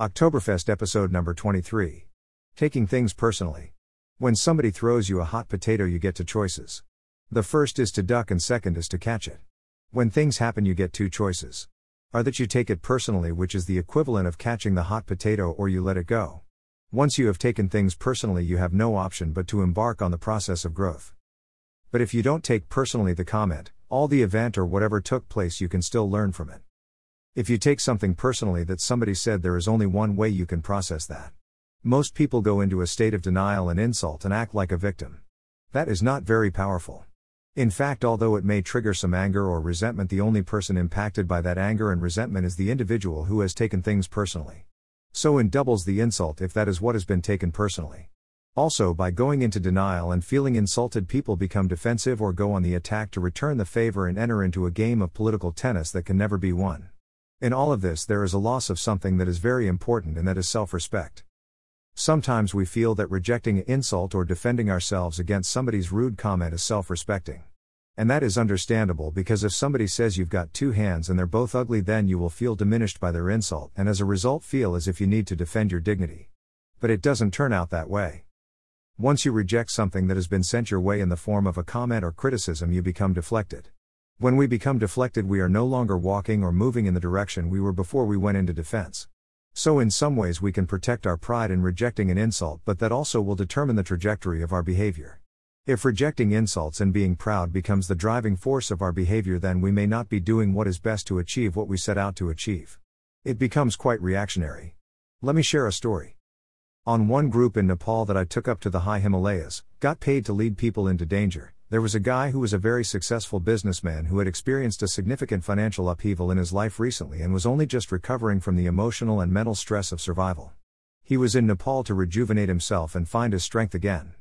Oktoberfest episode number 23. Taking things personally. When somebody throws you a hot potato, you get two choices. The first is to duck, and second is to catch it. When things happen, you get two choices. Are that you take it personally, which is the equivalent of catching the hot potato, or you let it go. Once you have taken things personally, you have no option but to embark on the process of growth. But if you don't take personally the comment, all the event or whatever took place, you can still learn from it. If you take something personally that somebody said, there is only one way you can process that. Most people go into a state of denial and insult and act like a victim. That is not very powerful. In fact, although it may trigger some anger or resentment, the only person impacted by that anger and resentment is the individual who has taken things personally. So, in doubles the insult if that is what has been taken personally. Also, by going into denial and feeling insulted, people become defensive or go on the attack to return the favor and enter into a game of political tennis that can never be won. In all of this, there is a loss of something that is very important, and that is self respect. Sometimes we feel that rejecting an insult or defending ourselves against somebody's rude comment is self respecting. And that is understandable because if somebody says you've got two hands and they're both ugly, then you will feel diminished by their insult and as a result feel as if you need to defend your dignity. But it doesn't turn out that way. Once you reject something that has been sent your way in the form of a comment or criticism, you become deflected. When we become deflected, we are no longer walking or moving in the direction we were before we went into defense. So, in some ways, we can protect our pride in rejecting an insult, but that also will determine the trajectory of our behavior. If rejecting insults and being proud becomes the driving force of our behavior, then we may not be doing what is best to achieve what we set out to achieve. It becomes quite reactionary. Let me share a story. On one group in Nepal that I took up to the high Himalayas, got paid to lead people into danger, there was a guy who was a very successful businessman who had experienced a significant financial upheaval in his life recently and was only just recovering from the emotional and mental stress of survival. He was in Nepal to rejuvenate himself and find his strength again.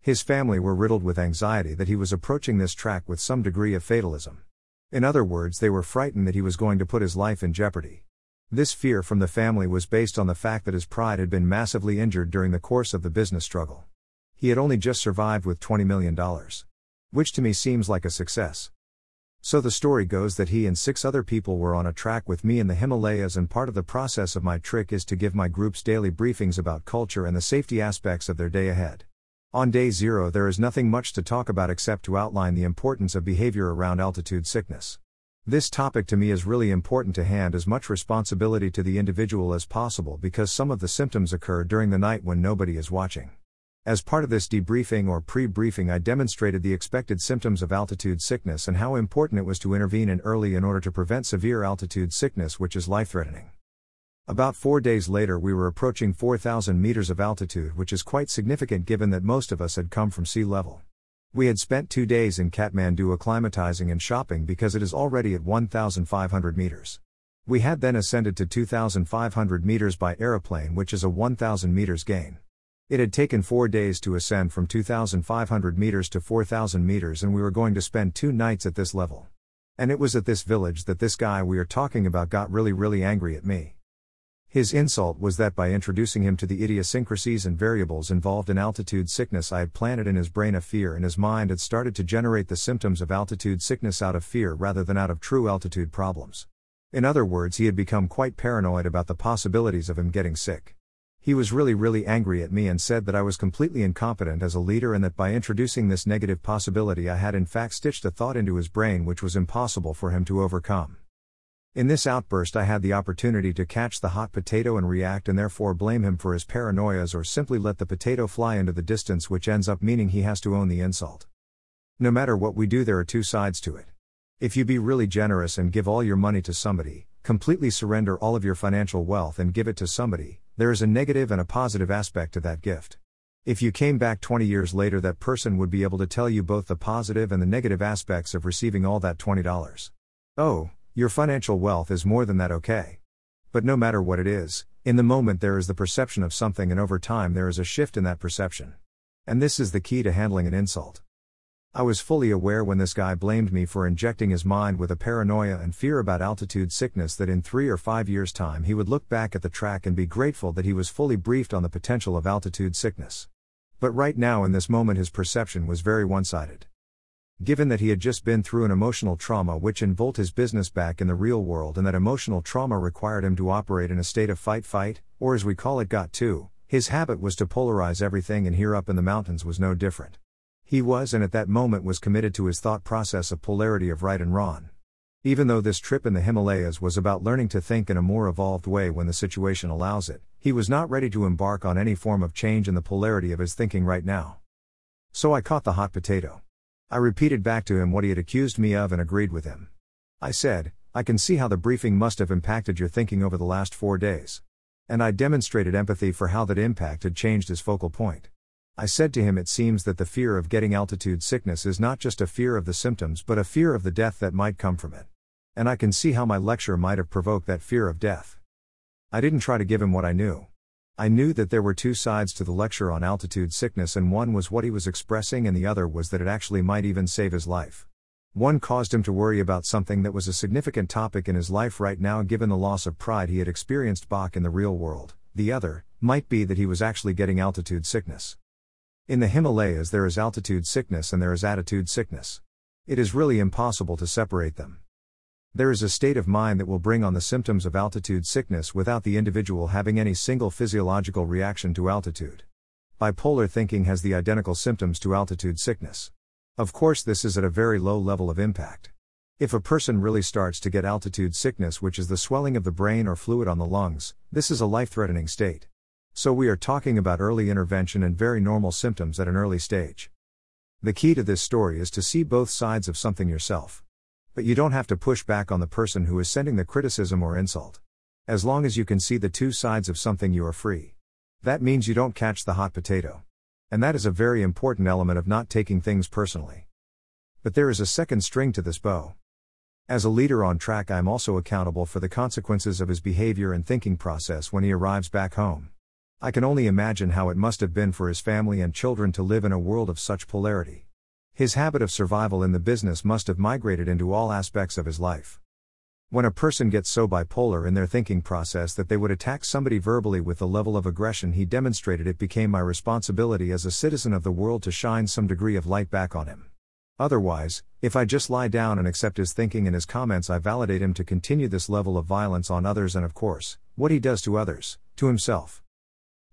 His family were riddled with anxiety that he was approaching this track with some degree of fatalism. In other words, they were frightened that he was going to put his life in jeopardy. This fear from the family was based on the fact that his pride had been massively injured during the course of the business struggle. He had only just survived with $20 million. Which to me seems like a success. So the story goes that he and six other people were on a track with me in the Himalayas, and part of the process of my trick is to give my groups daily briefings about culture and the safety aspects of their day ahead. On day zero, there is nothing much to talk about except to outline the importance of behavior around altitude sickness. This topic to me is really important to hand as much responsibility to the individual as possible because some of the symptoms occur during the night when nobody is watching. As part of this debriefing or pre briefing, I demonstrated the expected symptoms of altitude sickness and how important it was to intervene in early in order to prevent severe altitude sickness, which is life threatening. About four days later, we were approaching 4,000 meters of altitude, which is quite significant given that most of us had come from sea level. We had spent two days in Kathmandu acclimatizing and shopping because it is already at 1,500 meters. We had then ascended to 2,500 meters by aeroplane, which is a 1,000 meters gain. It had taken four days to ascend from 2,500 meters to 4,000 meters, and we were going to spend two nights at this level. And it was at this village that this guy we are talking about got really, really angry at me. His insult was that by introducing him to the idiosyncrasies and variables involved in altitude sickness, I had planted in his brain a fear, and his mind had started to generate the symptoms of altitude sickness out of fear rather than out of true altitude problems. In other words, he had become quite paranoid about the possibilities of him getting sick. He was really, really angry at me and said that I was completely incompetent as a leader and that by introducing this negative possibility, I had in fact stitched a thought into his brain which was impossible for him to overcome. In this outburst, I had the opportunity to catch the hot potato and react and therefore blame him for his paranoias or simply let the potato fly into the distance, which ends up meaning he has to own the insult. No matter what we do, there are two sides to it. If you be really generous and give all your money to somebody, completely surrender all of your financial wealth and give it to somebody, there is a negative and a positive aspect to that gift. If you came back 20 years later, that person would be able to tell you both the positive and the negative aspects of receiving all that $20. Oh, your financial wealth is more than that, okay. But no matter what it is, in the moment there is the perception of something, and over time there is a shift in that perception. And this is the key to handling an insult. I was fully aware when this guy blamed me for injecting his mind with a paranoia and fear about altitude sickness that in three or five years' time he would look back at the track and be grateful that he was fully briefed on the potential of altitude sickness. But right now in this moment his perception was very one sided. Given that he had just been through an emotional trauma which involved his business back in the real world and that emotional trauma required him to operate in a state of fight fight, or as we call it got to, his habit was to polarize everything and here up in the mountains was no different. He was and at that moment was committed to his thought process of polarity of right and wrong. Even though this trip in the Himalayas was about learning to think in a more evolved way when the situation allows it, he was not ready to embark on any form of change in the polarity of his thinking right now. So I caught the hot potato. I repeated back to him what he had accused me of and agreed with him. I said, I can see how the briefing must have impacted your thinking over the last four days. And I demonstrated empathy for how that impact had changed his focal point. I said to him, It seems that the fear of getting altitude sickness is not just a fear of the symptoms but a fear of the death that might come from it and I can see how my lecture might have provoked that fear of death. I didn't try to give him what I knew. I knew that there were two sides to the lecture on altitude sickness, and one was what he was expressing, and the other was that it actually might even save his life. One caused him to worry about something that was a significant topic in his life right now, given the loss of pride he had experienced back in the real world. The other might be that he was actually getting altitude sickness. In the Himalayas, there is altitude sickness and there is attitude sickness. It is really impossible to separate them. There is a state of mind that will bring on the symptoms of altitude sickness without the individual having any single physiological reaction to altitude. Bipolar thinking has the identical symptoms to altitude sickness. Of course, this is at a very low level of impact. If a person really starts to get altitude sickness, which is the swelling of the brain or fluid on the lungs, this is a life threatening state. So, we are talking about early intervention and very normal symptoms at an early stage. The key to this story is to see both sides of something yourself. But you don't have to push back on the person who is sending the criticism or insult. As long as you can see the two sides of something, you are free. That means you don't catch the hot potato. And that is a very important element of not taking things personally. But there is a second string to this bow. As a leader on track, I am also accountable for the consequences of his behavior and thinking process when he arrives back home. I can only imagine how it must have been for his family and children to live in a world of such polarity. His habit of survival in the business must have migrated into all aspects of his life. When a person gets so bipolar in their thinking process that they would attack somebody verbally with the level of aggression he demonstrated, it became my responsibility as a citizen of the world to shine some degree of light back on him. Otherwise, if I just lie down and accept his thinking and his comments, I validate him to continue this level of violence on others and, of course, what he does to others, to himself.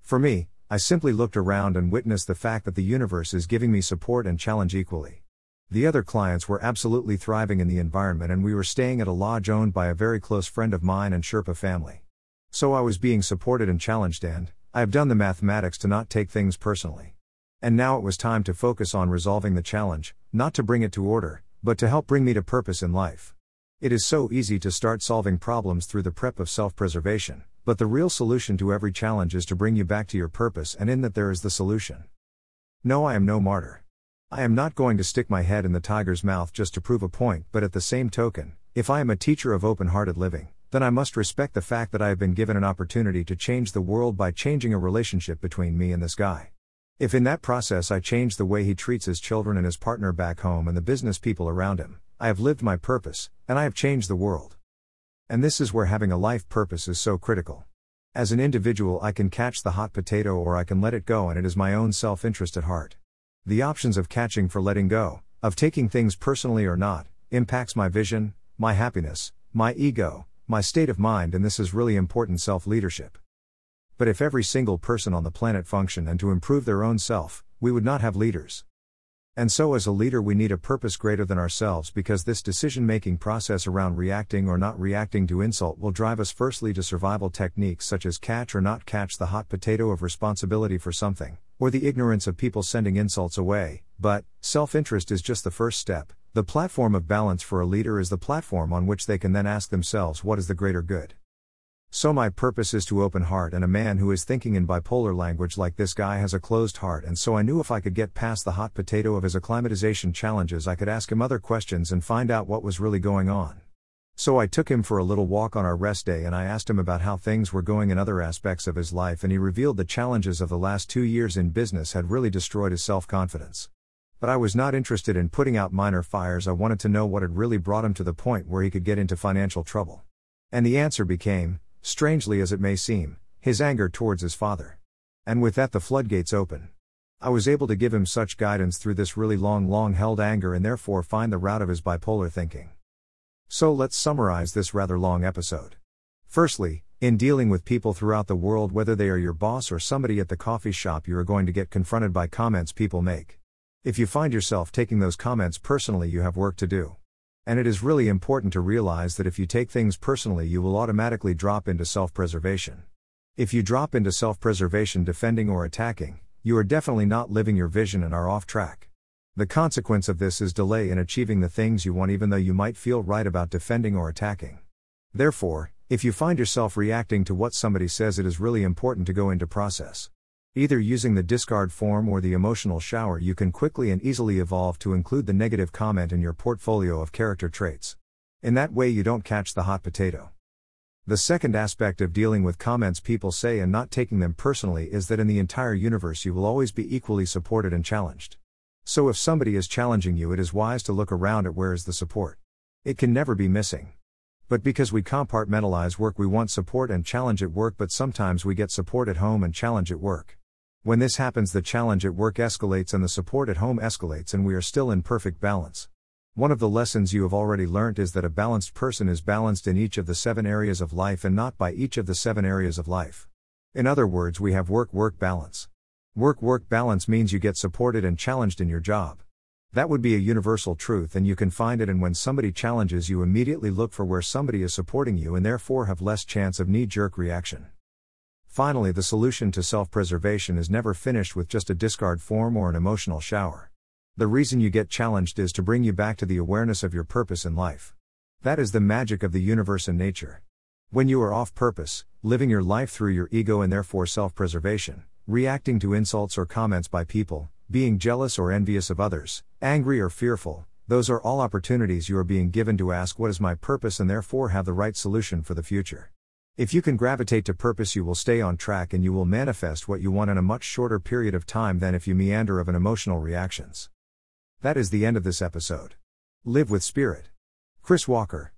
For me, I simply looked around and witnessed the fact that the universe is giving me support and challenge equally. The other clients were absolutely thriving in the environment, and we were staying at a lodge owned by a very close friend of mine and Sherpa family. So I was being supported and challenged, and I have done the mathematics to not take things personally. And now it was time to focus on resolving the challenge, not to bring it to order, but to help bring me to purpose in life. It is so easy to start solving problems through the prep of self preservation. But the real solution to every challenge is to bring you back to your purpose, and in that there is the solution. No, I am no martyr. I am not going to stick my head in the tiger's mouth just to prove a point, but at the same token, if I am a teacher of open hearted living, then I must respect the fact that I have been given an opportunity to change the world by changing a relationship between me and this guy. If in that process I change the way he treats his children and his partner back home and the business people around him, I have lived my purpose, and I have changed the world. And this is where having a life purpose is so critical. As an individual, I can catch the hot potato or I can let it go, and it is my own self interest at heart. The options of catching for letting go, of taking things personally or not, impacts my vision, my happiness, my ego, my state of mind, and this is really important self leadership. But if every single person on the planet functioned and to improve their own self, we would not have leaders. And so, as a leader, we need a purpose greater than ourselves because this decision making process around reacting or not reacting to insult will drive us firstly to survival techniques such as catch or not catch the hot potato of responsibility for something, or the ignorance of people sending insults away. But, self interest is just the first step. The platform of balance for a leader is the platform on which they can then ask themselves what is the greater good. So, my purpose is to open heart, and a man who is thinking in bipolar language like this guy has a closed heart. And so, I knew if I could get past the hot potato of his acclimatization challenges, I could ask him other questions and find out what was really going on. So, I took him for a little walk on our rest day and I asked him about how things were going in other aspects of his life, and he revealed the challenges of the last two years in business had really destroyed his self confidence. But I was not interested in putting out minor fires, I wanted to know what had really brought him to the point where he could get into financial trouble. And the answer became strangely as it may seem, his anger towards his father. And with that, the floodgates open. I was able to give him such guidance through this really long, long held anger and therefore find the route of his bipolar thinking. So let's summarize this rather long episode. Firstly, in dealing with people throughout the world, whether they are your boss or somebody at the coffee shop, you are going to get confronted by comments people make. If you find yourself taking those comments personally, you have work to do. And it is really important to realize that if you take things personally, you will automatically drop into self preservation. If you drop into self preservation defending or attacking, you are definitely not living your vision and are off track. The consequence of this is delay in achieving the things you want, even though you might feel right about defending or attacking. Therefore, if you find yourself reacting to what somebody says, it is really important to go into process. Either using the discard form or the emotional shower, you can quickly and easily evolve to include the negative comment in your portfolio of character traits. In that way, you don't catch the hot potato. The second aspect of dealing with comments people say and not taking them personally is that in the entire universe, you will always be equally supported and challenged. So, if somebody is challenging you, it is wise to look around at where is the support. It can never be missing. But because we compartmentalize work, we want support and challenge at work, but sometimes we get support at home and challenge at work. When this happens, the challenge at work escalates and the support at home escalates, and we are still in perfect balance. One of the lessons you have already learned is that a balanced person is balanced in each of the seven areas of life and not by each of the seven areas of life. In other words, we have work work balance. Work work balance means you get supported and challenged in your job. That would be a universal truth, and you can find it. And when somebody challenges you, immediately look for where somebody is supporting you and therefore have less chance of knee jerk reaction. Finally, the solution to self preservation is never finished with just a discard form or an emotional shower. The reason you get challenged is to bring you back to the awareness of your purpose in life. That is the magic of the universe and nature. When you are off purpose, living your life through your ego and therefore self preservation, reacting to insults or comments by people, being jealous or envious of others, angry or fearful, those are all opportunities you are being given to ask what is my purpose and therefore have the right solution for the future. If you can gravitate to purpose, you will stay on track and you will manifest what you want in a much shorter period of time than if you meander of an emotional reactions. That is the end of this episode. Live with Spirit. Chris Walker.